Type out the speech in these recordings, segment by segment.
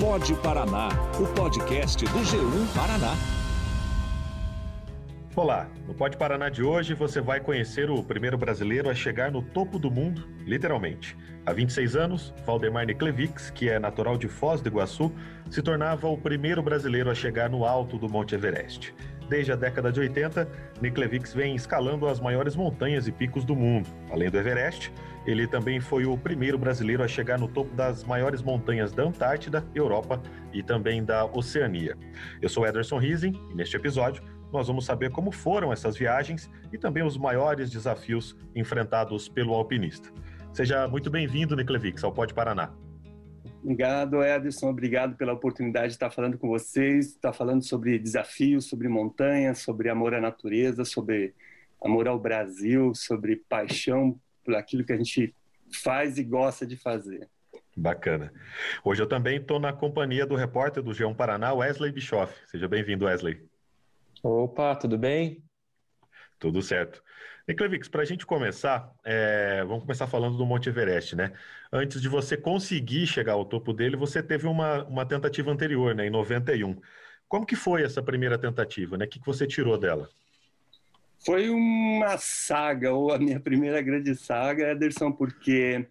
Pode Paraná, o podcast do G1 Paraná. Olá, no Pode Paraná de hoje você vai conhecer o primeiro brasileiro a chegar no topo do mundo, literalmente. Há 26 anos, Valdemar Niklevics, que é natural de Foz do Iguaçu, se tornava o primeiro brasileiro a chegar no alto do Monte Everest. Desde a década de 80, Niklevics vem escalando as maiores montanhas e picos do mundo. Além do Everest, ele também foi o primeiro brasileiro a chegar no topo das maiores montanhas da Antártida, Europa e também da Oceania. Eu sou Ederson Rising e neste episódio nós vamos saber como foram essas viagens e também os maiores desafios enfrentados pelo alpinista. Seja muito bem-vindo, Niclevix, ao Pode Paraná. Obrigado, Ederson. Obrigado pela oportunidade de estar falando com vocês, estar falando sobre desafios, sobre montanhas, sobre amor à natureza, sobre amor ao Brasil, sobre paixão por aquilo que a gente faz e gosta de fazer. Bacana. Hoje eu também estou na companhia do repórter do G1 Paraná, Wesley Bischoff. Seja bem-vindo, Wesley. Opa, tudo bem? Tudo certo. Niclevix, para a gente começar, é, vamos começar falando do Monte Everest, né? Antes de você conseguir chegar ao topo dele, você teve uma, uma tentativa anterior, né, em 91. Como que foi essa primeira tentativa, né? O que, que você tirou dela? Foi uma saga, ou a minha primeira grande saga, Ederson, porque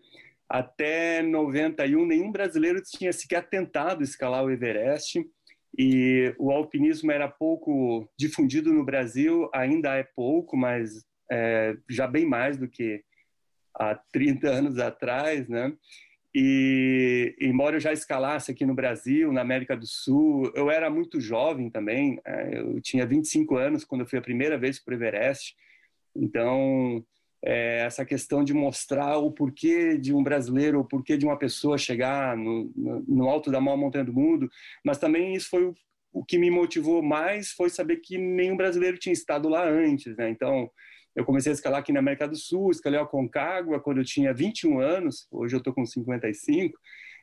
até 91 nenhum brasileiro tinha sequer tentado escalar o Everest e o alpinismo era pouco difundido no Brasil, ainda é pouco, mas é, já bem mais do que há 30 anos atrás, né? E embora eu já escalasse aqui no Brasil, na América do Sul, eu era muito jovem também. É, eu tinha 25 anos quando eu fui a primeira vez para o Everest. Então, é, essa questão de mostrar o porquê de um brasileiro, o porquê de uma pessoa chegar no, no, no alto da maior montanha do mundo, mas também isso foi o, o, que me motivou mais, foi saber que nenhum brasileiro tinha estado lá antes, né? Então, eu comecei a escalar aqui na América do Sul, escalei a Concagua quando eu tinha 21 anos, hoje eu estou com 55,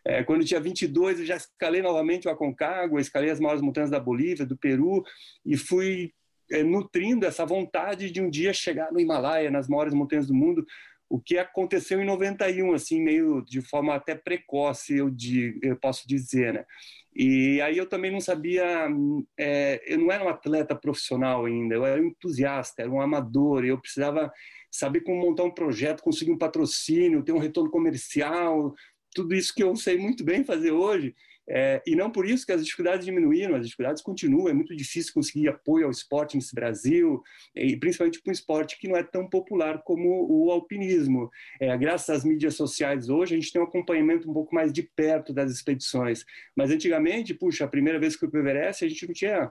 é, quando eu tinha 22 eu já escalei novamente o Aconcagua, escalei as maiores montanhas da Bolívia, do Peru, e fui é, nutrindo essa vontade de um dia chegar no Himalaia, nas maiores montanhas do mundo, o que aconteceu em 91, assim, meio de forma até precoce, eu, eu posso dizer, né? E aí eu também não sabia, é, eu não era um atleta profissional ainda, eu era um entusiasta, era um amador, eu precisava saber como montar um projeto, conseguir um patrocínio, ter um retorno comercial, tudo isso que eu sei muito bem fazer hoje, é, e não por isso que as dificuldades diminuíram, as dificuldades continuam, é muito difícil conseguir apoio ao esporte nesse Brasil, e principalmente para um esporte que não é tão popular como o alpinismo. É, graças às mídias sociais hoje, a gente tem um acompanhamento um pouco mais de perto das expedições, mas antigamente, puxa, a primeira vez que eu fui para o Everest, a gente não tinha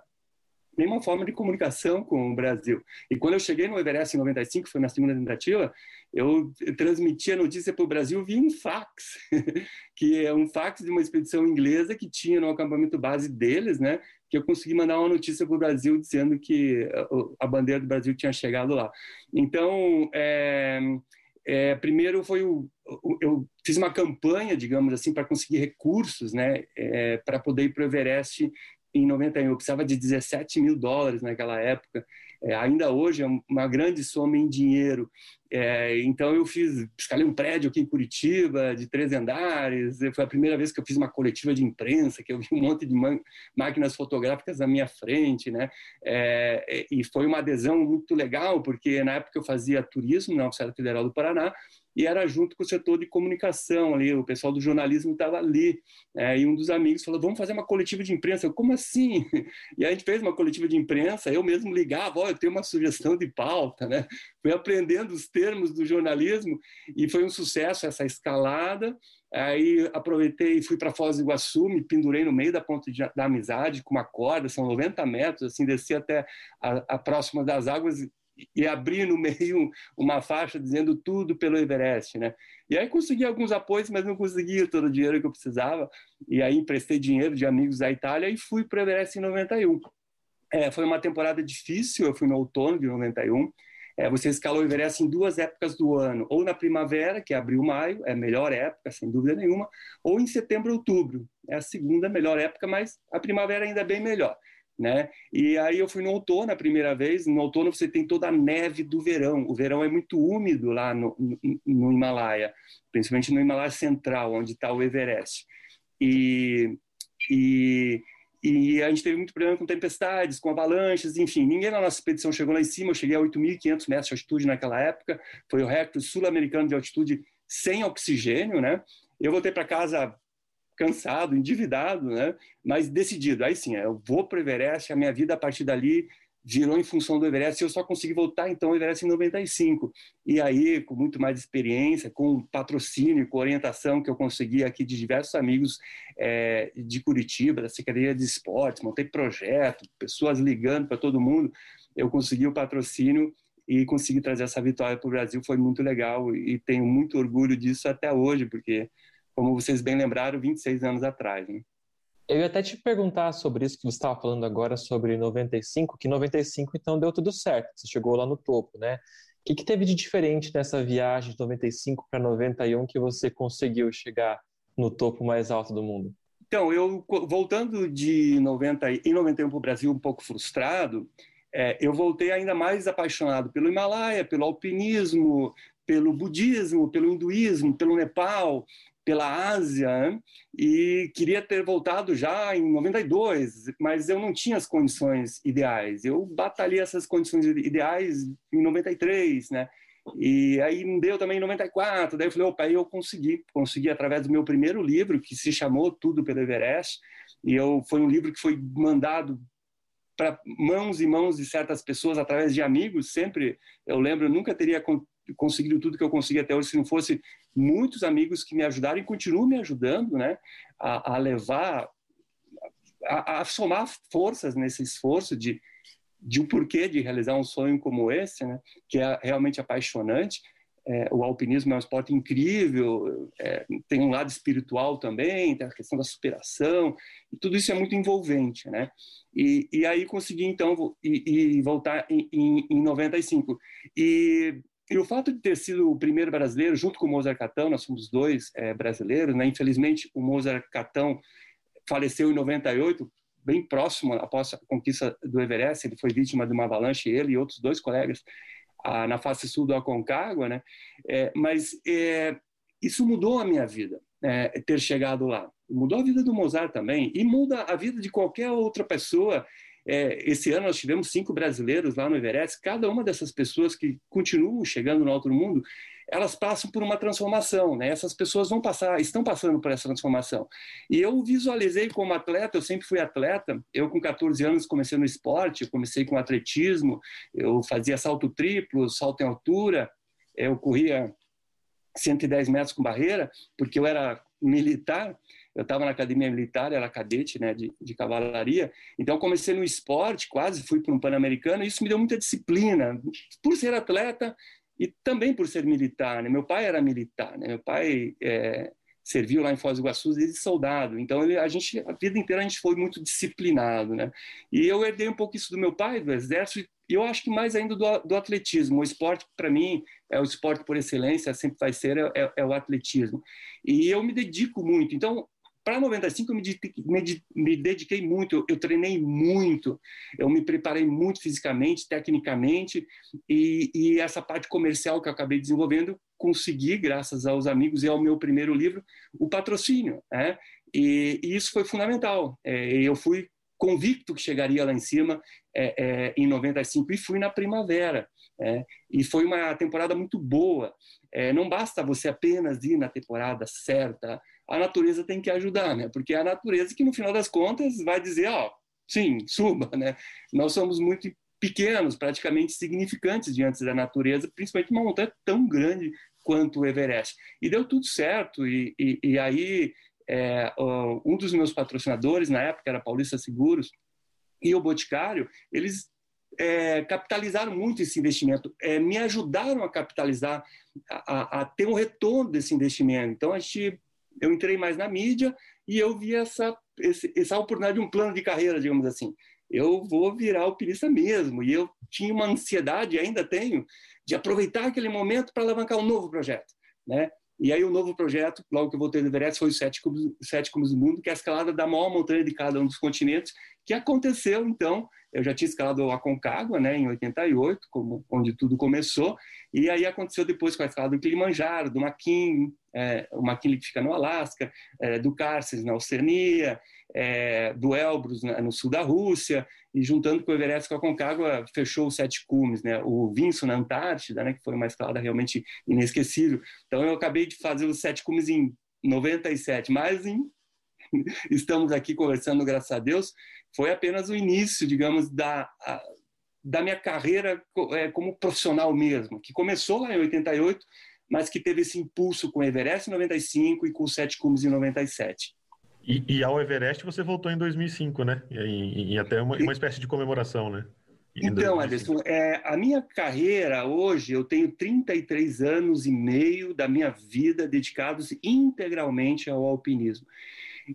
nenhuma forma de comunicação com o Brasil. E quando eu cheguei no Everest em 95, foi na segunda tentativa, eu transmiti a notícia para o Brasil via um fax, que é um fax de uma expedição inglesa que tinha no acampamento base deles, né, que eu consegui mandar uma notícia para o Brasil dizendo que a bandeira do Brasil tinha chegado lá. Então, é, é, primeiro foi o, eu fiz uma campanha, digamos assim, para conseguir recursos, né, é, para poder ir para o Everest em 91. Eu precisava de 17 mil dólares naquela época. É, ainda hoje é uma grande soma em dinheiro. É, então eu fiz, escalei um prédio aqui em Curitiba de três andares. Foi a primeira vez que eu fiz uma coletiva de imprensa, que eu vi um monte de máquinas fotográficas na minha frente, né? É, e foi uma adesão muito legal, porque na época eu fazia turismo na Universidade Federal do Paraná e era junto com o setor de comunicação ali, o pessoal do jornalismo estava ali, é, e um dos amigos falou, vamos fazer uma coletiva de imprensa, eu, como assim? E a gente fez uma coletiva de imprensa, eu mesmo ligava, olha, eu tenho uma sugestão de pauta, né? Fui aprendendo os termos do jornalismo, e foi um sucesso essa escalada, aí aproveitei e fui para Foz do Iguaçu, me pendurei no meio da ponte de, da amizade com uma corda, são 90 metros, assim, desci até a, a próxima das águas e abrir no meio uma faixa dizendo tudo pelo Everest, né? E aí consegui alguns apoios, mas não conseguia todo o dinheiro que eu precisava. E aí emprestei dinheiro de amigos da Itália e fui para o Everest em 91. É, foi uma temporada difícil, eu fui no outono de 91. É, você escalou o Everest em duas épocas do ano, ou na primavera, que é abril, maio, é a melhor época, sem dúvida nenhuma, ou em setembro, outubro, é a segunda melhor época, mas a primavera ainda é bem melhor né? E aí eu fui no outono a primeira vez. No outono você tem toda a neve do verão. O verão é muito úmido lá no, no, no Himalaia, principalmente no Himalaia Central, onde está o Everest. E e, e a gente teve muito problema com tempestades, com avalanches, enfim, ninguém na nossa expedição chegou lá em cima, eu cheguei a 8.500 metros de altitude naquela época, foi o recorde sul-americano de altitude sem oxigênio, né? Eu voltei para casa cansado, endividado, né? Mas decidido. Aí sim, eu vou para o Everest, a minha vida a partir dali virou em função do Everest eu só consegui voltar então ao Everest em 95. E aí, com muito mais experiência, com patrocínio, com orientação que eu consegui aqui de diversos amigos é, de Curitiba, da Secretaria de Esportes, montei projeto, pessoas ligando para todo mundo, eu consegui o patrocínio e consegui trazer essa vitória para o Brasil. Foi muito legal e tenho muito orgulho disso até hoje, porque, como vocês bem lembraram, 26 anos atrás. Né? Eu ia até te perguntar sobre isso que você estava falando agora sobre 95, que 95 então deu tudo certo, você chegou lá no topo, né? O que, que teve de diferente nessa viagem de 95 para 91 que você conseguiu chegar no topo mais alto do mundo? Então, eu voltando de 90 em 91 para o Brasil um pouco frustrado, é, eu voltei ainda mais apaixonado pelo Himalaia, pelo alpinismo, pelo budismo, pelo hinduísmo, pelo Nepal, pela Ásia e queria ter voltado já em 92, mas eu não tinha as condições ideais. Eu batalhei essas condições ideais em 93, né? E aí deu também em 94. Daí eu falei, opa, aí eu consegui, consegui através do meu primeiro livro que se chamou Tudo pelo Everest. E eu foi um livro que foi mandado para mãos e mãos de certas pessoas através de amigos. Sempre eu lembro, eu nunca teria conseguido tudo que eu consegui até hoje se não fosse muitos amigos que me ajudaram e continuam me ajudando, né, a, a levar, a, a, somar forças nesse esforço de de um porquê de realizar um sonho como esse, né, que é realmente apaixonante. É, o alpinismo é um esporte incrível, é, tem um lado espiritual também, tem a questão da superação, e tudo isso é muito envolvente, né? E, e aí consegui então e, e voltar em, em, em 95. E e o fato de ter sido o primeiro brasileiro, junto com o Mozart Catão, nós somos dois é, brasileiros, né? Infelizmente, o Mozart Catão faleceu em 98, bem próximo após a conquista do Everest. Ele foi vítima de uma avalanche, ele e outros dois colegas, a, na face sul do Aconcagua, né? É, mas é, isso mudou a minha vida, é, ter chegado lá. Mudou a vida do Mozart também e muda a vida de qualquer outra pessoa é, esse ano nós tivemos cinco brasileiros lá no Everest. Cada uma dessas pessoas que continuam chegando no Alto Mundo, elas passam por uma transformação, né? Essas pessoas vão passar, estão passando por essa transformação. E eu visualizei como atleta, eu sempre fui atleta. Eu com 14 anos comecei no esporte, comecei com atletismo, eu fazia salto triplo, salto em altura, eu corria 110 metros com barreira, porque eu era militar eu estava na academia militar, era cadete né, de, de cavalaria, então comecei no esporte, quase fui para um pan-americano, e isso me deu muita disciplina, por ser atleta e também por ser militar. Né? Meu pai era militar, né? meu pai é, serviu lá em Foz do Iguaçu desde soldado, então ele, a gente, a vida inteira a gente foi muito disciplinado. Né? E eu herdei um pouco isso do meu pai, do exército, e eu acho que mais ainda do, do atletismo. O esporte, para mim, é o esporte por excelência, sempre vai ser, é, é, o atletismo. E eu me dedico muito. Então, para 95 eu me, me, me dediquei muito, eu, treinei muito, eu me preparei muito fisicamente, tecnicamente, e, e, essa parte comercial que eu acabei desenvolvendo, consegui, graças aos amigos e ao meu primeiro livro, o patrocínio. Né? E, e isso foi fundamental. É, eu fui convicto que chegaria lá em cima é, é, em 95 e fui na primavera. É, e foi uma temporada muito boa. É, não basta você apenas ir na temporada certa, a natureza tem que ajudar, né? Porque é a natureza que, no final das contas, vai dizer, ó, sim, suba, né? Nós somos muito pequenos, praticamente significantes diante da natureza, principalmente uma montanha tão grande quanto o Everest. E deu tudo certo, e, e, e aí é, um dos meus patrocinadores, na época, era Paulista Seguros, e o Boticário, eles é, capitalizaram muito esse investimento, é, me ajudaram a capitalizar, a, a, ter um retorno desse investimento. Então, a gente eu entrei mais na mídia e eu vi essa, essa oportunidade de um plano de carreira, digamos assim. Eu vou virar alpinista mesmo. E eu tinha uma ansiedade, ainda tenho, de aproveitar aquele momento para alavancar um novo projeto. Né? E aí o novo projeto, logo que eu voltei do Everest, foi o Sete Cumes, Sete do Mundo, que é a escalada da maior montanha de cada um dos continentes, que aconteceu, então, eu já tinha escalado o Aconcagua, né, em 88, como, onde tudo começou, e aí aconteceu depois com a escalada do Kilimanjaro, do McKinley, é, o McKinley que fica no Alasca, é, do Carces na Oceania, é, do Elbrus né, no sul da Rússia, e juntando com o Everest com a Concagua, fechou os sete cumes, né? O Vinson na Antártida, né? Que foi uma escalada realmente inesquecível. Então eu acabei de fazer os sete cumes em 97, mas em... estamos aqui conversando, graças a Deus, foi apenas o início, digamos, da, a, da minha carreira é, como profissional mesmo, que começou lá em 88, mas que teve esse impulso com o Everest em 95 e com os sete cumes em 97. E, e, ao Everest você voltou em 2005, né? E, e até uma, uma, espécie de comemoração, né? então, Anderson, é, a minha carreira hoje, eu tenho 33 anos e meio da minha vida dedicados integralmente ao alpinismo.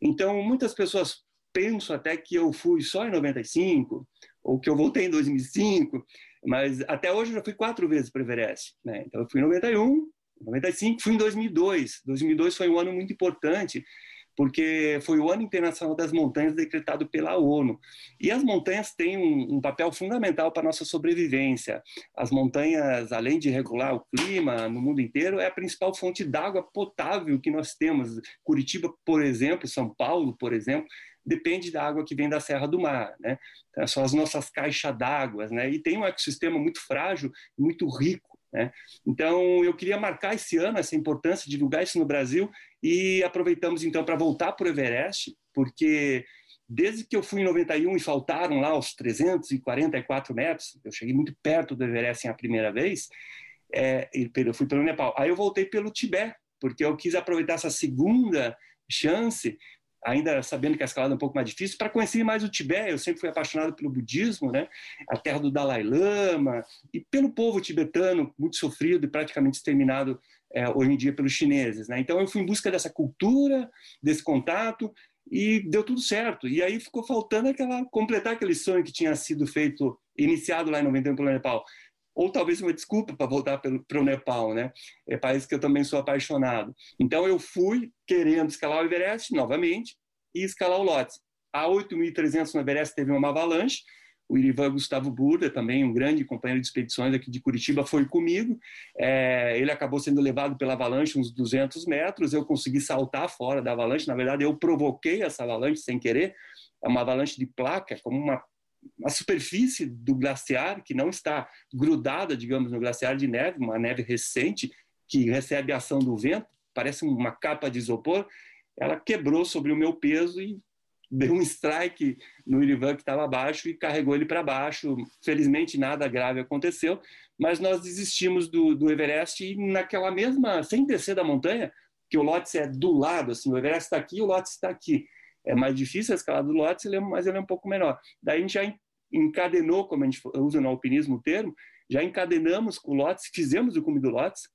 Então, muitas pessoas pensam até que eu fui só em 95, ou que eu voltei em 2005, mas até hoje eu já fui quatro vezes para o Everest. Né? Então, eu fui em 91, 95, fui em 2002. 2002 foi um ano muito importante, porque foi o Ano Internacional das Montanhas decretado pela ONU. E as montanhas têm um, um papel fundamental para a nossa sobrevivência. As montanhas, além de regular o clima no mundo inteiro, é a principal fonte d'água potável que nós temos. Curitiba, por exemplo, São Paulo, por exemplo, depende da água que vem da Serra do Mar, né? Então, são as nossas caixas d'água, né? E tem um ecossistema muito frágil, muito rico né? Então, eu queria marcar esse ano essa importância, divulgar isso no Brasil e aproveitamos então para voltar para o Everest, porque desde que eu fui em 91 e faltaram lá os 344 metros, eu cheguei muito perto do Everest a primeira vez, é, eu fui pelo Nepal. Aí eu voltei pelo Tibete, porque eu quis aproveitar essa segunda chance ainda sabendo que a escalada é um pouco mais difícil, para conhecer mais o Tibete. Eu sempre fui apaixonado pelo budismo, né? a terra do Dalai Lama, e pelo povo tibetano, muito sofrido e praticamente exterminado é, hoje em dia pelos chineses. Né? Então eu fui em busca dessa cultura, desse contato, e deu tudo certo. E aí ficou faltando aquela completar aquele sonho que tinha sido feito, iniciado lá em 91 pelo Nepal ou talvez uma desculpa para voltar para o Nepal, né? É país que eu também sou apaixonado. Então eu fui querendo escalar o Everest novamente e escalar o Lhotse. A 8.300 no Everest teve uma avalanche. O Irivan Gustavo Burda, também um grande companheiro de expedições aqui de Curitiba, foi comigo. É, ele acabou sendo levado pela avalanche uns 200 metros. Eu consegui saltar fora da avalanche. Na verdade, eu provoquei essa avalanche sem querer. É uma avalanche de placa, como uma a superfície do glaciar, que não está grudada, digamos, no glaciar de neve, uma neve recente, que recebe a ação do vento, parece uma capa de isopor, ela quebrou sobre o meu peso e deu um strike no Irivan que estava abaixo e carregou ele para baixo. Felizmente nada grave aconteceu, mas nós desistimos do, do Everest e naquela mesma, sem descer da montanha, que o Lhotse é do lado, assim, o Everest está aqui, o Lhotse está aqui é mais difícil a escalada do Lhotse, é, mas ele é um pouco menor. Daí a gente já encadenou, como a gente usa no alpinismo o termo, já encadenamos com o Lhotse, fizemos o cume do Lhotse,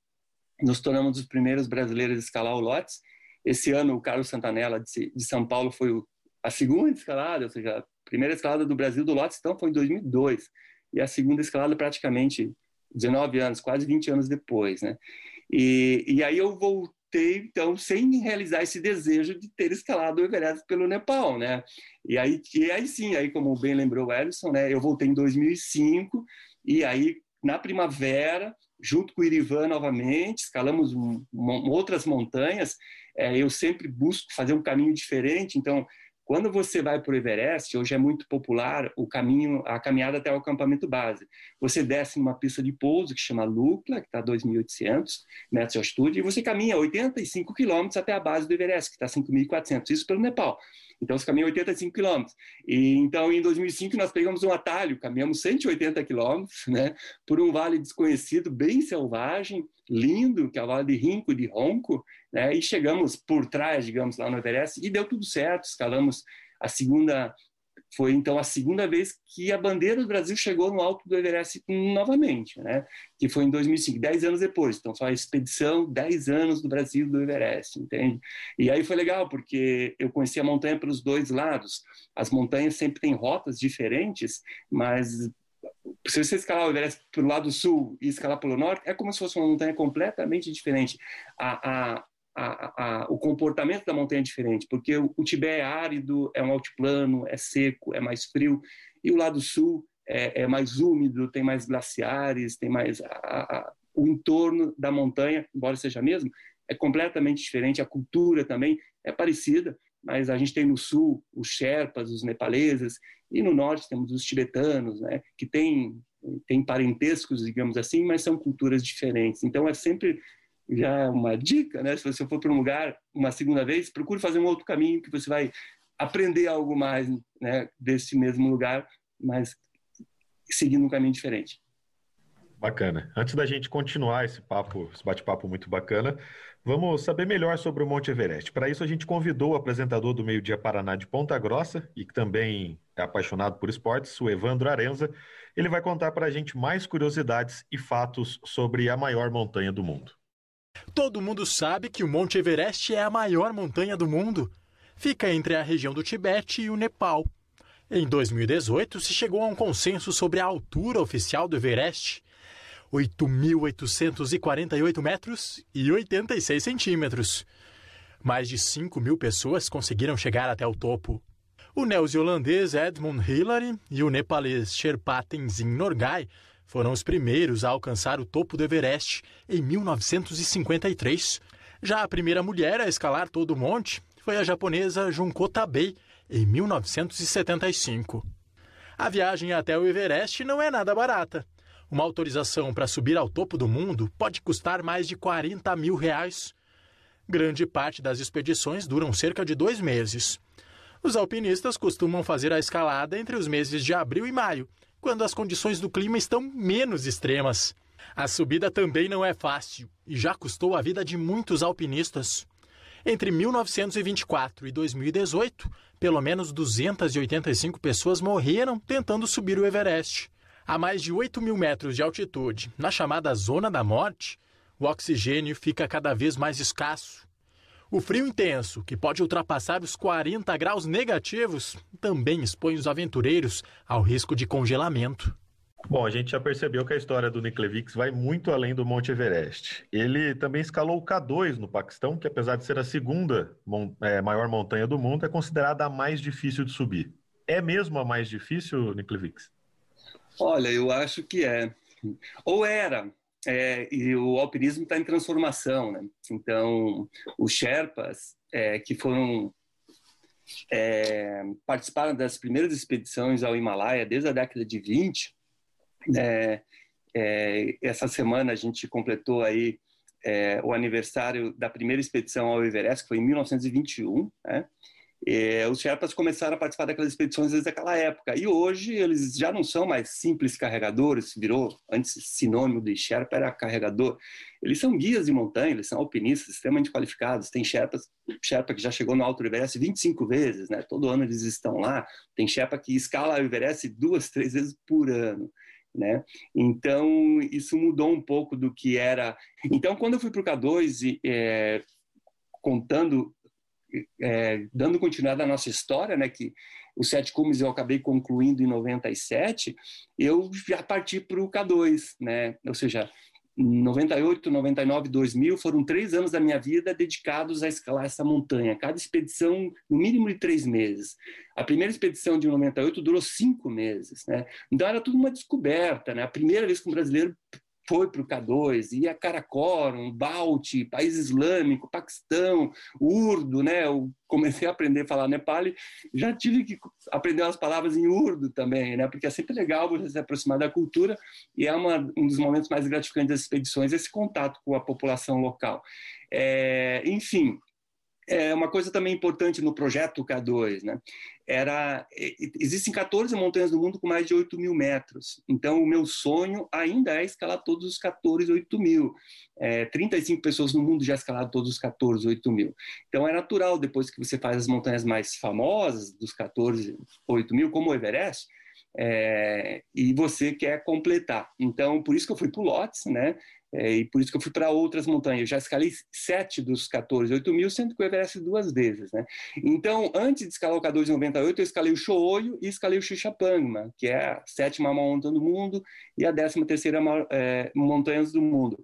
nos tornamos os primeiros brasileiros a escalar o Lhotse. Esse ano, o Carlos Santanella, de, São Paulo, foi a segunda escalada, ou seja, a primeira escalada do Brasil do Lhotse, então, foi em 2002. E a segunda escalada praticamente 19 anos, quase 20 anos depois, né? E, e aí eu voltei ter, então, sem realizar esse desejo de ter escalado o Everest pelo Nepal, né? E aí, e aí sim, aí como bem lembrou o Ellison, né? Eu voltei em 2005 e aí na primavera, junto com o Irivan novamente, escalamos outras montanhas. É, eu sempre busco fazer um caminho diferente, então quando você vai para o Everest, hoje é muito popular o caminho, a caminhada até o acampamento base. Você desce numa pista de pouso que chama Lukla, que está a 2.800 metros de altitude, e você caminha 85 quilômetros até a base do Everest, que está a 5.400, isso pelo Nepal. Então, você caminha 85 quilômetros. E então, em 2005, nós pegamos um atalho, caminhamos 180 quilômetros, né, por um vale desconhecido, bem selvagem, lindo, que é o Vale de Rinco, de Ronco, né, e chegamos por trás, digamos, lá no Everest, e deu tudo certo, escalamos a segunda foi então a segunda vez que a bandeira do Brasil chegou no alto do Everest novamente, né? Que foi em 2005, dez anos depois. Então foi a expedição dez anos do Brasil do Everest, entende? E aí foi legal porque eu conheci a montanha pelos dois lados. As montanhas sempre têm rotas diferentes, mas se você escalar o Everest pelo lado sul e escalar pelo norte, é como se fosse uma montanha completamente diferente. A, a, a, a, o comportamento da montanha é diferente, porque o, o Tibete é árido, é um altiplano, é seco, é mais frio, e o lado sul é, é mais úmido, tem mais glaciares, tem mais a, o entorno da montanha, embora seja mesmo, é completamente diferente. A cultura também é parecida, mas a gente tem no sul os Sherpas, os nepaleses, e no norte temos os tibetanos, né, que têm tem parentescos, digamos assim, mas são culturas diferentes. Então é sempre já uma dica, né? Se você for para um lugar uma segunda vez, procure fazer um outro caminho que você vai aprender algo mais, né, desse mesmo lugar, mas seguindo um caminho diferente. Bacana. Antes da gente continuar esse papo, esse bate-papo muito bacana, vamos saber melhor sobre o Monte Everest. Para isso, a gente convidou o apresentador do Meio Dia Paraná de Ponta Grossa e que também é apaixonado por esportes, o Evandro Arenza. Ele vai contar para a gente mais curiosidades e fatos sobre a maior montanha do mundo. Todo mundo sabe que o Monte Everest é a maior montanha do mundo. Fica entre a região do Tibete e o Nepal. Em 2018, se chegou a um consenso sobre a altura oficial do Everest. 8.848 metros e 86 centímetros. Mais de 5 mil pessoas conseguiram chegar até o topo. O neozelandês Edmund Hillary e o nepalês Sherpa Tenzin Norgay foram os primeiros a alcançar o topo do Everest em 1953. Já a primeira mulher a escalar todo o monte foi a japonesa Junko Tabei, em 1975. A viagem até o Everest não é nada barata. Uma autorização para subir ao topo do mundo pode custar mais de 40 mil reais. Grande parte das expedições duram cerca de dois meses. Os alpinistas costumam fazer a escalada entre os meses de abril e maio, quando as condições do clima estão menos extremas. A subida também não é fácil e já custou a vida de muitos alpinistas. Entre 1924 e 2018, pelo menos 285 pessoas morreram tentando subir o Everest. A mais de 8 mil metros de altitude, na chamada Zona da Morte, o oxigênio fica cada vez mais escasso. O frio intenso, que pode ultrapassar os 40 graus negativos, também expõe os aventureiros ao risco de congelamento. Bom, a gente já percebeu que a história do Niklevix vai muito além do Monte Everest. Ele também escalou o K2 no Paquistão, que apesar de ser a segunda é, maior montanha do mundo, é considerada a mais difícil de subir. É mesmo a mais difícil, Niklevix? Olha, eu acho que é. Ou era, é, e o alpinismo está em transformação, né? Então, os Sherpas, é, que foram é, participaram das primeiras expedições ao Himalaia desde a década de 20. É, é, essa semana a gente completou aí é, o aniversário da primeira expedição ao Everest, que foi em 1921, né? É, os Sherpas começaram a participar daquelas expedições desde aquela época. E hoje eles já não são mais simples carregadores, virou, antes sinônimo de Sherpa era carregador. Eles são guias de montanha, eles são alpinistas extremamente qualificados. Tem Sherpas, Sherpa que já chegou no Alto Everest 25 vezes, né? todo ano eles estão lá. Tem Sherpa que escala o Everest duas, três vezes por ano. Né? Então, isso mudou um pouco do que era. Então, quando eu fui para o K2, é, contando é, dando continuidade à nossa história, né, que os sete cumes eu acabei concluindo em 97, eu já parti para o K2, né, ou seja, 98, 99, 2000 foram três anos da minha vida dedicados a escalar essa montanha. Cada expedição, no mínimo de três meses. A primeira expedição de 98 durou cinco meses, né? Então era tudo uma descoberta, né? A primeira vez que um brasileiro foi para o K2, ia Karakorum, Balti, país islâmico, Paquistão, Urdo, né? Eu comecei a aprender a falar Nepali, já tive que aprender umas palavras em Urdo também, né? Porque é sempre legal você se aproximar da cultura e é uma, um dos momentos mais gratificantes das expedições esse contato com a população local. É, enfim, é uma coisa também importante no projeto K2, né? Era, existem 14 montanhas no mundo com mais de 8 mil metros. Então, o meu sonho ainda é escalar todos os 14, 8 mil. É, 35 pessoas no mundo já escalaram todos os 14, 8 mil. Então, é natural, depois que você faz as montanhas mais famosas, dos 14, 8 mil, como o Everest, é, e você quer completar. Então, por isso que eu fui para o Lotes, né? É, e por isso que eu fui para outras montanhas. Eu já escalei sete dos 14, 8 mil, sendo que o Everest duas vezes. Né? Então, antes de escalar o K2 em 98, eu escalei o Shooyo e escalei o Xixapangma, que é a sétima maior montanha do mundo e a décima terceira maior, é, montanha do mundo.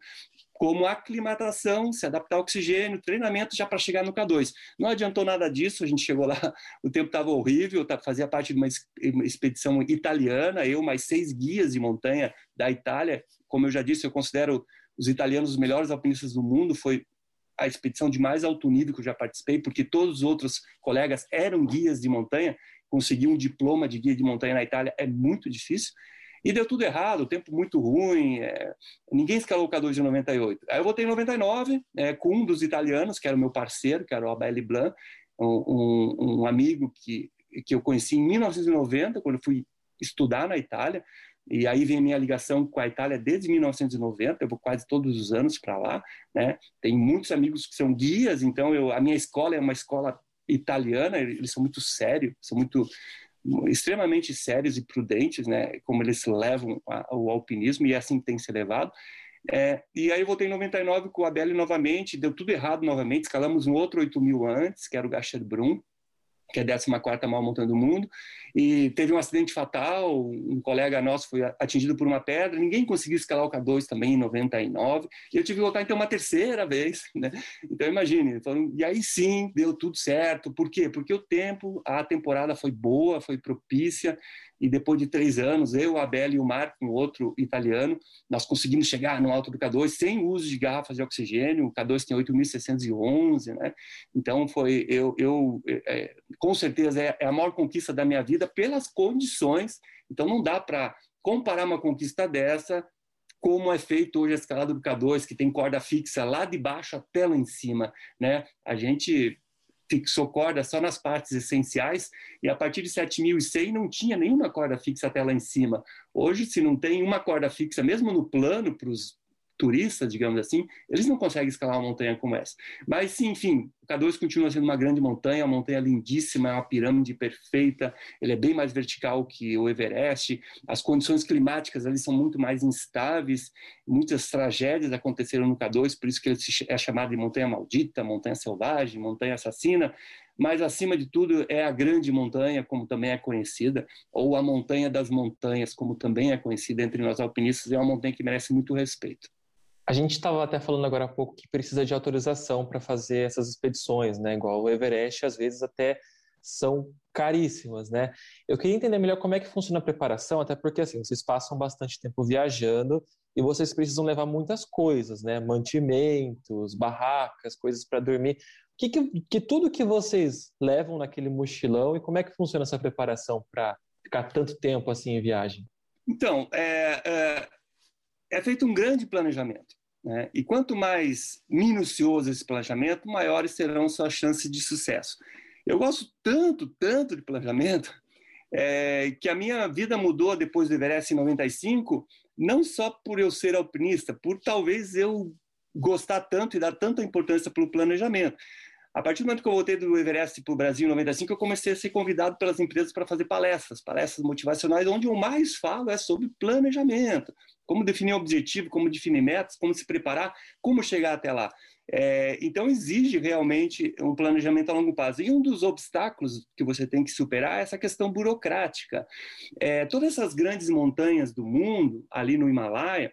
Como aclimatação, se adaptar ao oxigênio, treinamento já para chegar no K2. Não adiantou nada disso, a gente chegou lá, o tempo estava horrível, tá, fazia parte de uma expedição italiana, eu mais seis guias de montanha da Itália. Como eu já disse, eu considero os italianos os melhores alpinistas do mundo, foi a expedição de mais alto nível que eu já participei, porque todos os outros colegas eram guias de montanha, conseguir um diploma de guia de montanha na Itália é muito difícil. E deu tudo errado, tempo muito ruim, é... ninguém escalou o K2 de 98. Aí eu voltei em 99 é, com um dos italianos, que era o meu parceiro, que era o Abel Blanc, um, um, um amigo que, que eu conheci em 1990, quando eu fui estudar na Itália. E aí vem a minha ligação com a Itália desde 1990, eu vou quase todos os anos para lá, né? Tem muitos amigos que são guias, então eu, a minha escola é uma escola italiana, eles são muito sérios, são muito extremamente sérios e prudentes, né, como eles levam o alpinismo e assim tem ser levado. É, e aí eu voltei em 99 com o Abel novamente, deu tudo errado novamente, escalamos um outro 8 mil antes, que era o Gasherbrum, que é a 14 maior montanha do mundo, e teve um acidente fatal, um colega nosso foi atingido por uma pedra, ninguém conseguiu escalar o K2 também em 99, e eu tive que voltar então uma terceira vez, né? Então imagine, e aí sim, deu tudo certo, por quê? Porque o tempo, a temporada foi boa, foi propícia, e depois de três anos, eu, a Abel e o Marco, um outro italiano, nós conseguimos chegar no alto do K2 sem uso de garrafas de oxigênio, o K2 tem 8.611, né? Então foi, eu, eu é, com certeza é, é a maior conquista da minha vida pelas condições, então não dá para comparar uma conquista dessa como é feito hoje a escalada do K2, que tem corda fixa lá de baixo até lá em cima, né? A gente fixou corda só nas partes essenciais e a partir de 7.100 não tinha nenhuma corda fixa até lá em cima. Hoje, se não tem uma corda fixa, mesmo no plano para os turistas, digamos assim, eles não conseguem escalar uma montanha como essa. Mas, enfim, o K2 continua sendo uma grande montanha, uma montanha lindíssima, é uma pirâmide perfeita, ele é bem mais vertical que o Everest, as condições climáticas ali são muito mais instáveis, muitas tragédias aconteceram no K2, por isso que ele é chamado de montanha maldita, montanha selvagem, montanha assassina, mas acima de tudo é a grande montanha, como também é conhecida, ou a montanha das montanhas, como também é conhecida entre nós alpinistas, é uma montanha que merece muito respeito. A gente estava até falando agora há pouco que precisa de autorização para fazer essas expedições, né? Igual o Everest, às vezes até são caríssimas, né? Eu queria entender melhor como é que funciona a preparação, até porque assim, vocês passam bastante tempo viajando e vocês precisam levar muitas coisas, né? Mantimentos, barracas, coisas para dormir. Que, que, que tudo que vocês levam naquele mochilão e como é que funciona essa preparação para ficar tanto tempo assim em viagem? Então, é, é, é feito um grande planejamento. Né? E quanto mais minucioso esse planejamento, maiores serão suas chances de sucesso. Eu gosto tanto, tanto de planejamento, é, que a minha vida mudou depois do Everest em 95, não só por eu ser alpinista, por talvez eu gostar tanto e dar tanta importância para o planejamento. A partir do momento que eu voltei do Everest para o Brasil em 95, eu comecei a ser convidado pelas empresas para fazer palestras, palestras motivacionais, onde o mais falo é sobre planejamento, como definir objetivo, como definir metas, como se preparar, como chegar até lá. É, então, exige realmente um planejamento a longo prazo. E um dos obstáculos que você tem que superar é essa questão burocrática. É, todas essas grandes montanhas do mundo, ali no Himalaia,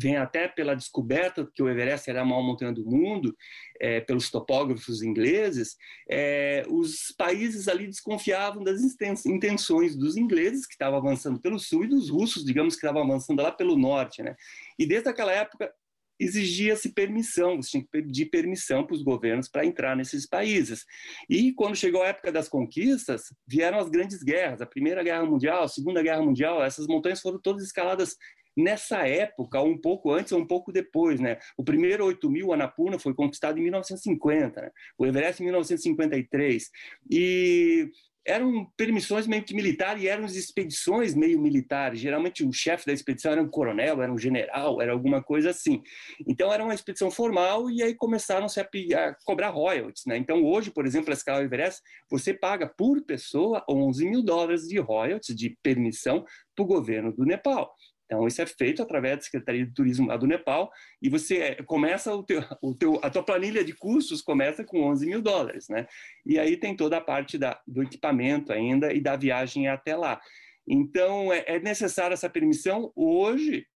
vem até pela descoberta que o Everest era a maior montanha do mundo, é, pelos topógrafos ingleses, é, os países ali desconfiavam das intenções dos ingleses, que estavam avançando pelo sul, e dos russos, digamos, que estavam avançando lá pelo norte. Né? E desde aquela época exigia-se permissão, você tinha que pedir permissão para os governos para entrar nesses países. E quando chegou a época das conquistas, vieram as grandes guerras, a Primeira Guerra Mundial, a Segunda Guerra Mundial, essas montanhas foram todas escaladas nessa época, um pouco antes ou um pouco depois, né? O primeiro 8 mil, Annapurna, foi conquistado em 1950, né? o Everest em 1953. E eram permissões meio que militares e eram expedições meio militares. Geralmente o chefe da expedição era um coronel, era um general, era alguma coisa assim. Então era uma expedição formal e aí começaram -se a, a cobrar royalties. Né? Então hoje, por exemplo, a escala Everest, você paga por pessoa 11 mil dólares de royalties, de permissão, para o governo do Nepal. Então, isso é feito através da Secretaria de Turismo lá do Nepal e você é, começa o teu, o teu, a tua planilha de custos começa com 11 mil dólares, né? E aí tem toda a parte da, do equipamento ainda e da viagem até lá. Então, é, é necessária essa permissão. Hoje,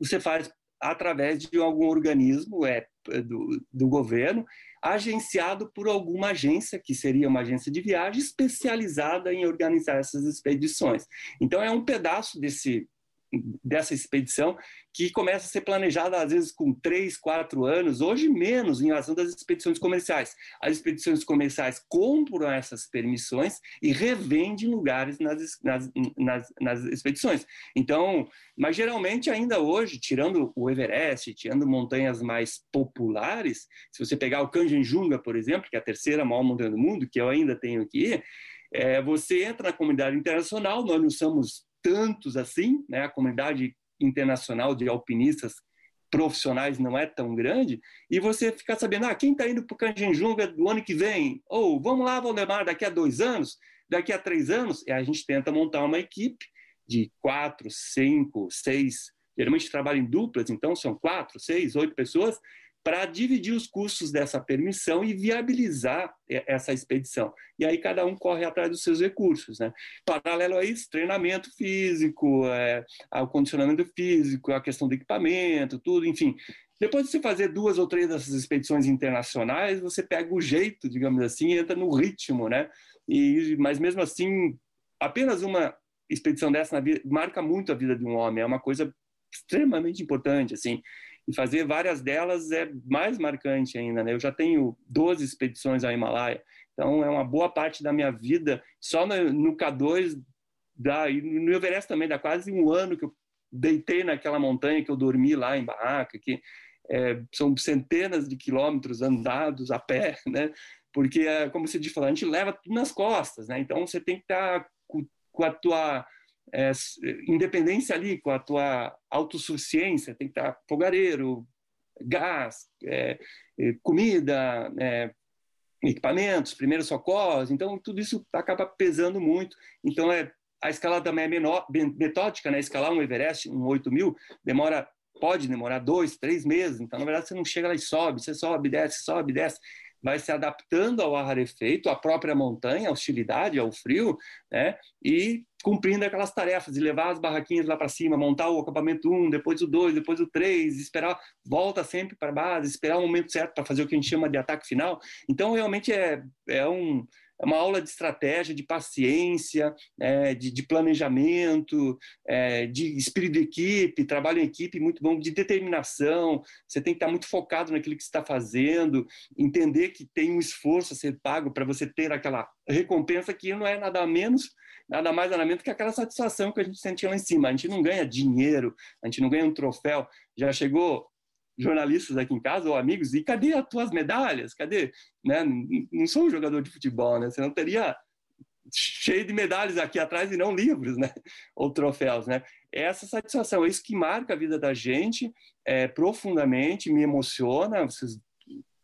você faz através de algum organismo é, do, do governo, agenciado por alguma agência, que seria uma agência de viagem especializada em organizar essas expedições. Então, é um pedaço desse dessa expedição, que começa a ser planejada às vezes com três, quatro anos, hoje menos em razão das expedições comerciais. As expedições comerciais compram essas permissões e revendem lugares nas, nas, nas, nas expedições. Então, mas geralmente ainda hoje, tirando o Everest, tirando montanhas mais populares, se você pegar o Kanchenjunga, por exemplo, que é a terceira maior montanha do mundo, que eu ainda tenho aqui, é, você entra na comunidade internacional, nós não somos tantos assim, né? A comunidade internacional de alpinistas profissionais não é tão grande, e você fica sabendo, ah, quem está indo para o Canjenjunga do ano que vem? Ou vamos lá, Valdemar, daqui a dois anos, daqui a três anos, e a gente tenta montar uma equipe de quatro, cinco, seis, geralmente trabalha em duplas, então são quatro, seis, oito pessoas, para dividir os custos dessa permissão e viabilizar essa expedição. E aí cada um corre atrás dos seus recursos. Né? Paralelo a isso, treinamento físico, é, condicionamento físico, a questão do equipamento, tudo, enfim. Depois de você fazer duas ou três dessas expedições internacionais, você pega o jeito, digamos assim, entra no ritmo, né? E, mas mesmo assim, apenas uma expedição dessa vida, marca muito a vida de um homem, é uma coisa extremamente importante, assim e fazer várias delas é mais marcante ainda. Né? Eu já tenho 12 expedições ao Himalaia, então é uma boa parte da minha vida só no, no K2 dá, e no Everest também dá quase um ano que eu deitei naquela montanha que eu dormi lá em barraca, que é, são centenas de quilômetros andados a pé, né? Porque, é, como você disse, a gente leva tudo nas costas, né? Então você tem que estar com, com a tua é, independência ali, com a tua autossuficiência, tem que estar fogareiro, gás, é, é, comida, é, equipamentos, primeiros socorros, então tudo isso acaba pesando muito. Então é a escalada também é menor, metódica, né? Escalar um Everest, um 8 mil, demora, pode demorar dois, três meses. Então, na verdade, você não chega lá e sobe, você sobe, desce, sobe, desce vai se adaptando ao ar rarefeito, à própria montanha, à hostilidade, ao frio, né? E cumprindo aquelas tarefas de levar as barraquinhas lá para cima, montar o acampamento 1, depois o 2, depois o 3, esperar, volta sempre para a base, esperar o momento certo para fazer o que a gente chama de ataque final. Então, realmente é, é um é uma aula de estratégia, de paciência, é, de, de, planejamento, é, de espírito de equipe, trabalho em equipe muito bom, de determinação. Você tem que estar muito focado naquilo que está fazendo, entender que tem um esforço a ser pago para você ter aquela recompensa que não é nada menos, nada mais nada menos que aquela satisfação que a gente sentia lá em cima. A gente não ganha dinheiro, a gente não ganha um troféu. Já chegou jornalistas aqui em casa ou amigos, e cadê as tuas medalhas? Cadê? Né? Não sou um jogador de futebol, né? Você não teria cheio de medalhas aqui atrás e não livros, né? Ou troféus, né? É essa satisfação, é isso que marca a vida da gente é, profundamente, me emociona. Vocês,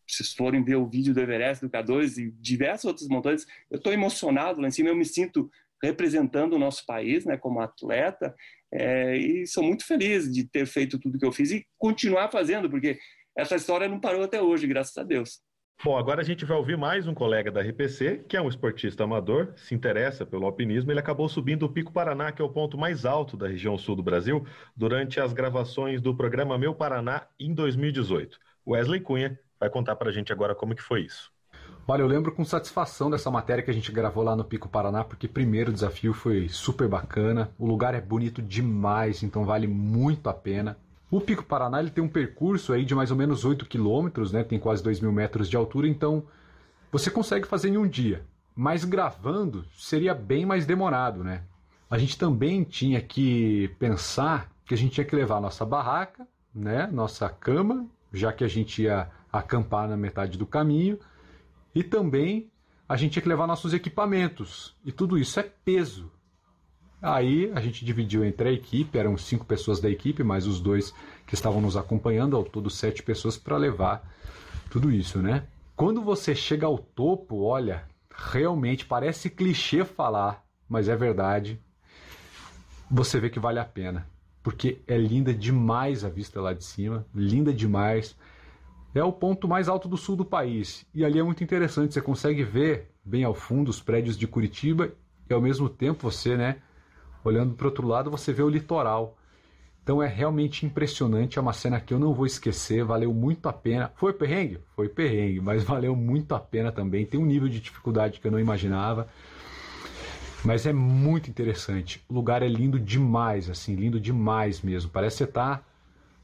vocês forem ver o vídeo do Everest, do K2 e diversas outras montanhas, eu estou emocionado lá em cima, eu me sinto representando o nosso país, né, como atleta, é, e sou muito feliz de ter feito tudo que eu fiz e continuar fazendo, porque essa história não parou até hoje, graças a Deus. Bom, agora a gente vai ouvir mais um colega da RPC, que é um esportista amador, se interessa pelo alpinismo. Ele acabou subindo o Pico Paraná, que é o ponto mais alto da região sul do Brasil, durante as gravações do programa Meu Paraná em 2018. Wesley Cunha vai contar para a gente agora como que foi isso. Olha, eu lembro com satisfação dessa matéria que a gente gravou lá no Pico Paraná, porque primeiro o desafio foi super bacana, o lugar é bonito demais, então vale muito a pena. O Pico Paraná ele tem um percurso aí de mais ou menos 8 quilômetros, né? tem quase 2 mil metros de altura, então você consegue fazer em um dia. Mas gravando seria bem mais demorado, né? A gente também tinha que pensar que a gente tinha que levar nossa barraca, né? nossa cama, já que a gente ia acampar na metade do caminho, e também a gente tinha que levar nossos equipamentos. E tudo isso é peso. Aí a gente dividiu entre a equipe, eram cinco pessoas da equipe, mais os dois que estavam nos acompanhando, ao todo sete pessoas para levar tudo isso, né? Quando você chega ao topo, olha, realmente parece clichê falar, mas é verdade. Você vê que vale a pena, porque é linda demais a vista lá de cima, linda demais é o ponto mais alto do sul do país. E ali é muito interessante, você consegue ver bem ao fundo os prédios de Curitiba e ao mesmo tempo você, né, olhando para o outro lado, você vê o litoral. Então é realmente impressionante, é uma cena que eu não vou esquecer, valeu muito a pena. Foi perrengue? Foi perrengue, mas valeu muito a pena também. Tem um nível de dificuldade que eu não imaginava. Mas é muito interessante. O lugar é lindo demais, assim, lindo demais mesmo. Parece que você tá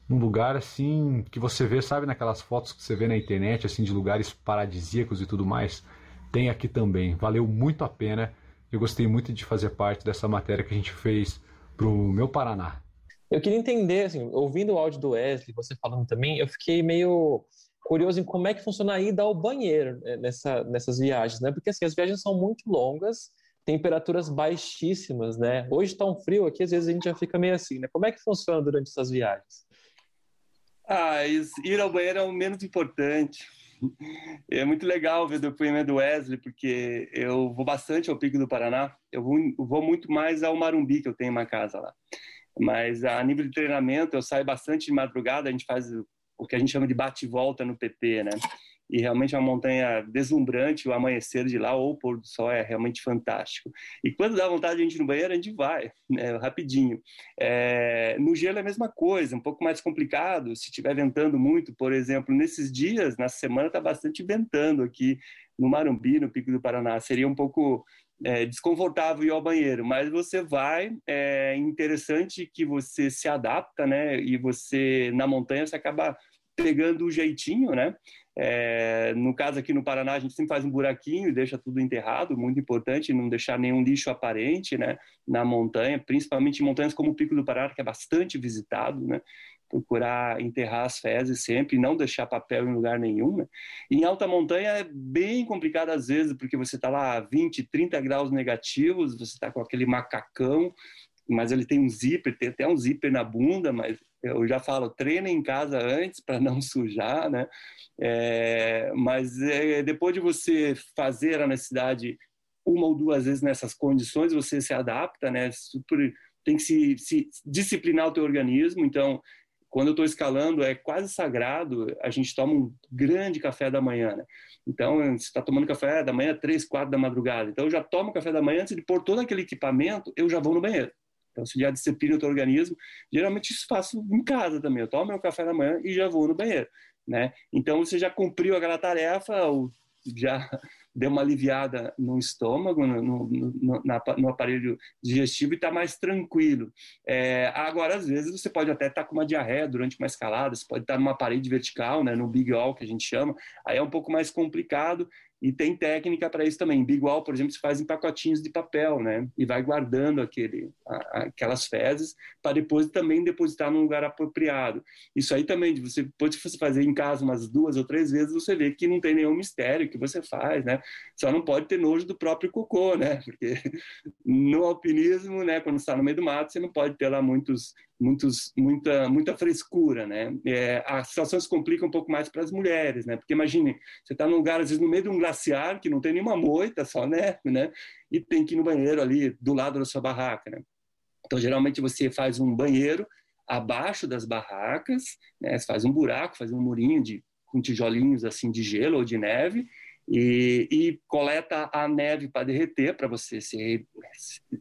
num lugar assim que você vê, sabe, naquelas fotos que você vê na internet, assim, de lugares paradisíacos e tudo mais. Tem aqui também. Valeu muito a pena. Eu gostei muito de fazer parte dessa matéria que a gente fez pro meu Paraná. Eu queria entender, assim, ouvindo o áudio do Wesley, você falando também, eu fiquei meio curioso em como é que funciona ida ao banheiro né, nessa, nessas viagens, né? Porque assim, as viagens são muito longas, temperaturas baixíssimas, né? Hoje está um frio aqui, às vezes a gente já fica meio assim, né? Como é que funciona durante essas viagens? Ah, ir ao banheiro é o menos importante. É muito legal ver o depoimento do Wesley, porque eu vou bastante ao Pico do Paraná. Eu vou, vou muito mais ao Marumbi, que eu tenho uma casa lá. Mas a nível de treinamento, eu saio bastante de madrugada, a gente faz o que a gente chama de bate-volta no PP, né? E realmente é uma montanha deslumbrante, o amanhecer de lá ou o pôr do sol é realmente fantástico. E quando dá vontade de a gente ir no banheiro, a gente vai, né, rapidinho. É, no gelo é a mesma coisa, um pouco mais complicado, se estiver ventando muito, por exemplo, nesses dias, na semana está bastante ventando aqui no Marumbi, no Pico do Paraná, seria um pouco é, desconfortável ir ao banheiro, mas você vai, é interessante que você se adapta, né? E você, na montanha, você acaba pegando o jeitinho, né? É, no caso aqui no Paraná, a gente sempre faz um buraquinho e deixa tudo enterrado, muito importante não deixar nenhum lixo aparente, né? Na montanha, principalmente em montanhas como o Pico do Paraná, que é bastante visitado, né? procurar enterrar as fezes sempre, não deixar papel em lugar nenhum. Né? Em alta montanha é bem complicado às vezes, porque você está lá a 20, 30 graus negativos, você está com aquele macacão, mas ele tem um zíper, tem até um zíper na bunda, mas eu já falo, treina em casa antes para não sujar, né? É, mas é, depois de você fazer a necessidade uma ou duas vezes nessas condições, você se adapta, né? Super, tem que se, se disciplinar o teu organismo, então quando eu estou escalando, é quase sagrado, a gente toma um grande café da manhã, né? Então, você está tomando café da manhã, três, quatro da madrugada. Então, eu já tomo café da manhã, antes de pôr todo aquele equipamento, eu já vou no banheiro. Então, se já disciplina o teu organismo, geralmente isso faço em casa também. Eu tomo meu café da manhã e já vou no banheiro, né? Então, você já cumpriu aquela tarefa, já deu uma aliviada no estômago, no, no, no, no aparelho digestivo e está mais tranquilo. É, agora, às vezes, você pode até estar tá com uma diarreia durante uma escalada, você pode estar tá numa parede vertical, né, no big wall que a gente chama, aí é um pouco mais complicado e tem técnica para isso também. Big Wall, por exemplo, se faz em pacotinhos de papel, né? E vai guardando aquele, a, aquelas fezes para depois também depositar num lugar apropriado. Isso aí também, você você fazer em casa umas duas ou três vezes, você vê que não tem nenhum mistério que você faz, né? Só não pode ter nojo do próprio cocô, né? Porque no alpinismo, né, quando está no meio do mato, você não pode ter lá muitos muitos, muita, muita frescura, né? É, a situação se complica um pouco mais para as mulheres, né? Porque imagine, você está num lugar, às vezes, no meio de um glaciar, que não tem nenhuma moita, só neve, né? E tem que ir no banheiro ali, do lado da sua barraca, né? Então, geralmente, você faz um banheiro abaixo das barracas, né? Você faz um buraco, faz um murinho de, com tijolinhos, assim, de gelo ou de neve, e, e coleta a neve para derreter, para você se,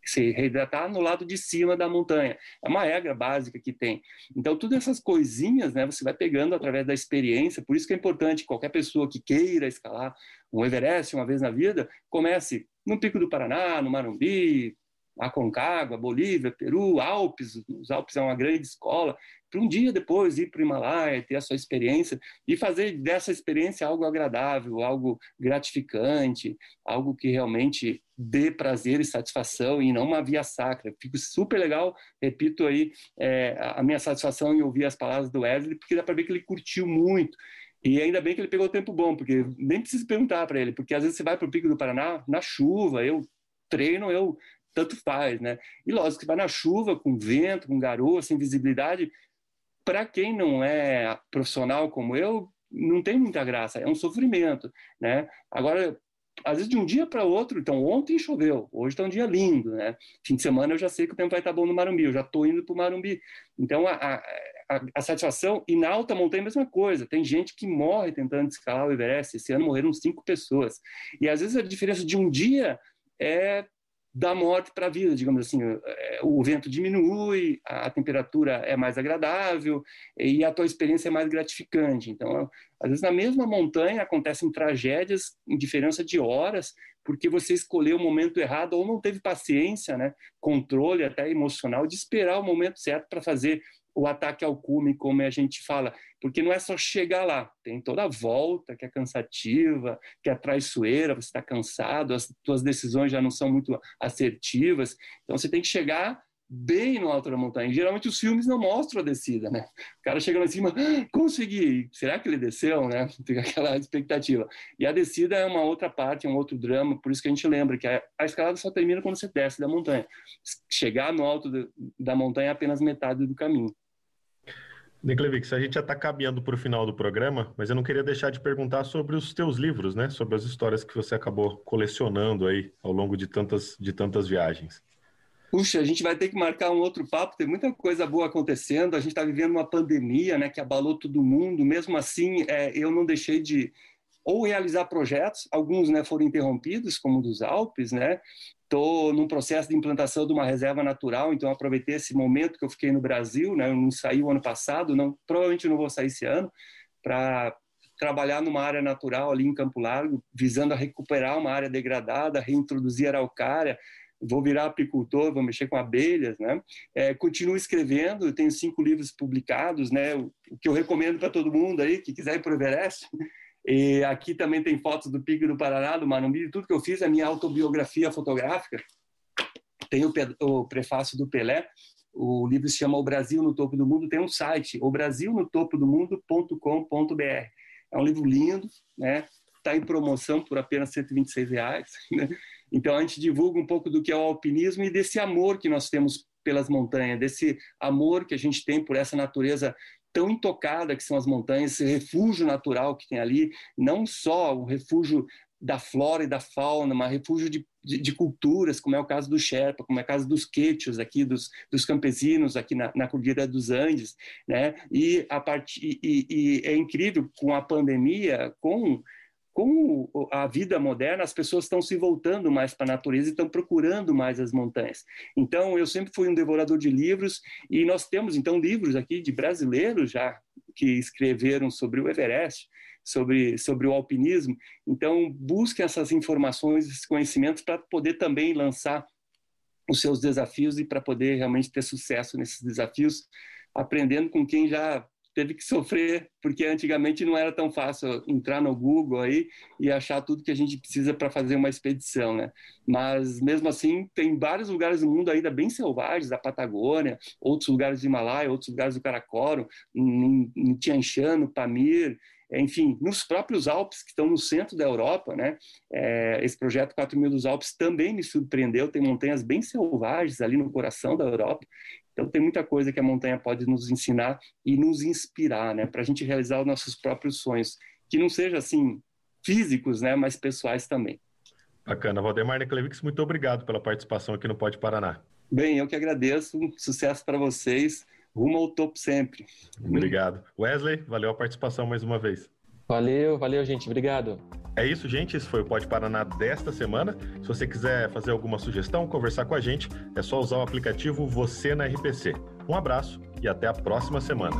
se reidratar no lado de cima da montanha. É uma regra básica que tem. Então, todas essas coisinhas né, você vai pegando através da experiência, por isso que é importante qualquer pessoa que queira escalar um Everest uma vez na vida, comece no Pico do Paraná, no Marumbi, Aconcagua, Bolívia, Peru, Alpes, os Alpes é uma grande escola, para um dia depois ir para o Himalaia, ter a sua experiência e fazer dessa experiência algo agradável, algo gratificante, algo que realmente dê prazer e satisfação e não uma via sacra. Fico super legal, repito aí é, a minha satisfação em ouvir as palavras do Wesley, porque dá para ver que ele curtiu muito. E ainda bem que ele pegou tempo bom, porque nem preciso perguntar para ele, porque às vezes você vai para o Pico do Paraná na chuva, eu treino, eu tanto faz, né? E lógico que vai na chuva, com vento, com garoa, sem visibilidade, para quem não é profissional como eu, não tem muita graça, é um sofrimento, né? Agora, às vezes de um dia para outro, então ontem choveu, hoje está um dia lindo, né? Fim de semana eu já sei que o tempo vai estar tá bom no Marumbi, eu já estou indo para o Marumbi. Então a, a, a, satisfação, e na alta montanha a mesma coisa, tem gente que morre tentando escalar o Everest, esse ano morreram cinco pessoas. E às vezes a diferença de um dia é da morte para a vida, digamos assim, é, o vento diminui, a temperatura é mais agradável e a tua experiência é mais gratificante. Então, às vezes na mesma montanha acontecem tragédias em diferença de horas, porque você escolheu o momento errado ou não teve paciência, né, controle até emocional de esperar o momento certo para fazer o ataque ao cume, como a gente fala, porque não é só chegar lá, tem toda a volta que é cansativa, que é traiçoeira, você está cansado, as suas decisões já não são muito assertivas, então você tem que chegar bem no alto da montanha. Geralmente os filmes não mostram a descida, né? O cara chega lá em cima, ah, consegui, será que ele desceu, né? Fica aquela expectativa. E a descida é uma outra parte, é um outro drama, por isso que a gente lembra que a, a escalada só termina quando você desce da montanha. Chegar no alto de, da montanha é apenas metade do caminho. Niklevix, a gente já está caminhando para o final do programa, mas eu não queria deixar de perguntar sobre os teus livros, né? Sobre as histórias que você acabou colecionando aí ao longo de tantas, de tantas viagens. Puxa, a gente vai ter que marcar um outro papo, tem muita coisa boa acontecendo, a gente está vivendo uma pandemia né, que abalou todo mundo, mesmo assim é, eu não deixei de ou realizar projetos, alguns né, foram interrompidos, como o dos Alpes, né? Estou num processo de implantação de uma reserva natural, então aproveitei esse momento que eu fiquei no Brasil, né? Eu não saí o ano passado, não, provavelmente não vou sair esse ano, para trabalhar numa área natural ali em Campo Largo, visando a recuperar uma área degradada, reintroduzir araucária, vou virar apicultor, vou mexer com abelhas, né? É, continuo escrevendo, tenho cinco livros publicados, né? O que eu recomendo para todo mundo aí que quiser ir para o Everest, e aqui também tem fotos do Pico do Paraná, do Marumbi, tudo que eu fiz, a minha autobiografia fotográfica. Tem o, o prefácio do Pelé, o livro se chama O Brasil no Topo do Mundo, tem um site, obrasilnotopodomundo.com.br. É um livro lindo, né? Está em promoção por apenas 126 reais. Né? Então a gente divulga um pouco do que é o alpinismo e desse amor que nós temos pelas montanhas, desse amor que a gente tem por essa natureza tão intocada que são as montanhas, esse refúgio natural que tem ali, não só o refúgio da flora e da fauna, mas refúgio de, de, de, culturas, como é o caso do Sherpa, como é o caso dos quechos aqui, dos, dos campesinos aqui na, na Cordilheira dos Andes, né? E, a part... E, e, e é incrível, com a pandemia, com com a vida moderna, as pessoas estão se voltando mais para a natureza e estão procurando mais as montanhas. Então, eu sempre fui um devorador de livros e nós temos, então, livros aqui de brasileiros já que escreveram sobre o Everest, sobre, sobre o alpinismo. Então, busquem essas informações, esses conhecimentos para poder também lançar os seus desafios e para poder realmente ter sucesso nesses desafios, aprendendo com quem já teve que sofrer, porque antigamente não era tão fácil entrar no Google aí e achar tudo que a gente precisa para fazer uma expedição, né? Mas mesmo assim, tem vários lugares do mundo ainda bem selvagens, a Patagônia, outros lugares do Himalaia, outros lugares do Karakorum, em, em no Pamir, enfim, nos próprios Alpes, que estão no centro da Europa, né? É, esse projeto 4 mil dos Alpes também me surpreendeu, tem montanhas bem selvagens ali no coração da Europa, então, tem muita coisa que a montanha pode nos ensinar e nos inspirar, né, para a gente realizar os nossos próprios sonhos, que não sejam assim físicos, né, mas pessoais também. Bacana. Valdemar Neclevix, muito obrigado pela participação aqui no Pode Paraná. Bem, eu que agradeço. Sucesso para vocês. Rumo ao topo sempre. Obrigado. Wesley, valeu a participação mais uma vez. Valeu, valeu, gente. Obrigado. É isso, gente. Esse foi o Pode Paraná desta semana. Se você quiser fazer alguma sugestão, conversar com a gente, é só usar o aplicativo Você na RPC. Um abraço e até a próxima semana.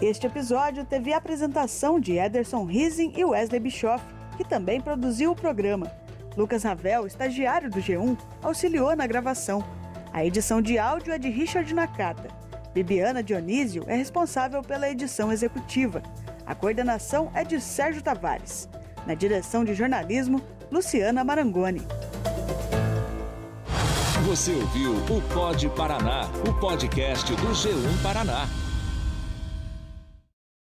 Este episódio teve a apresentação de Ederson Rising e Wesley Bischoff, que também produziu o programa. Lucas Ravel, estagiário do G1, auxiliou na gravação. A edição de áudio é de Richard Nakata. Bibiana Dionísio é responsável pela edição executiva. A coordenação é de Sérgio Tavares. Na direção de jornalismo, Luciana Marangoni. Você ouviu o Pod Paraná, o podcast do G1 Paraná.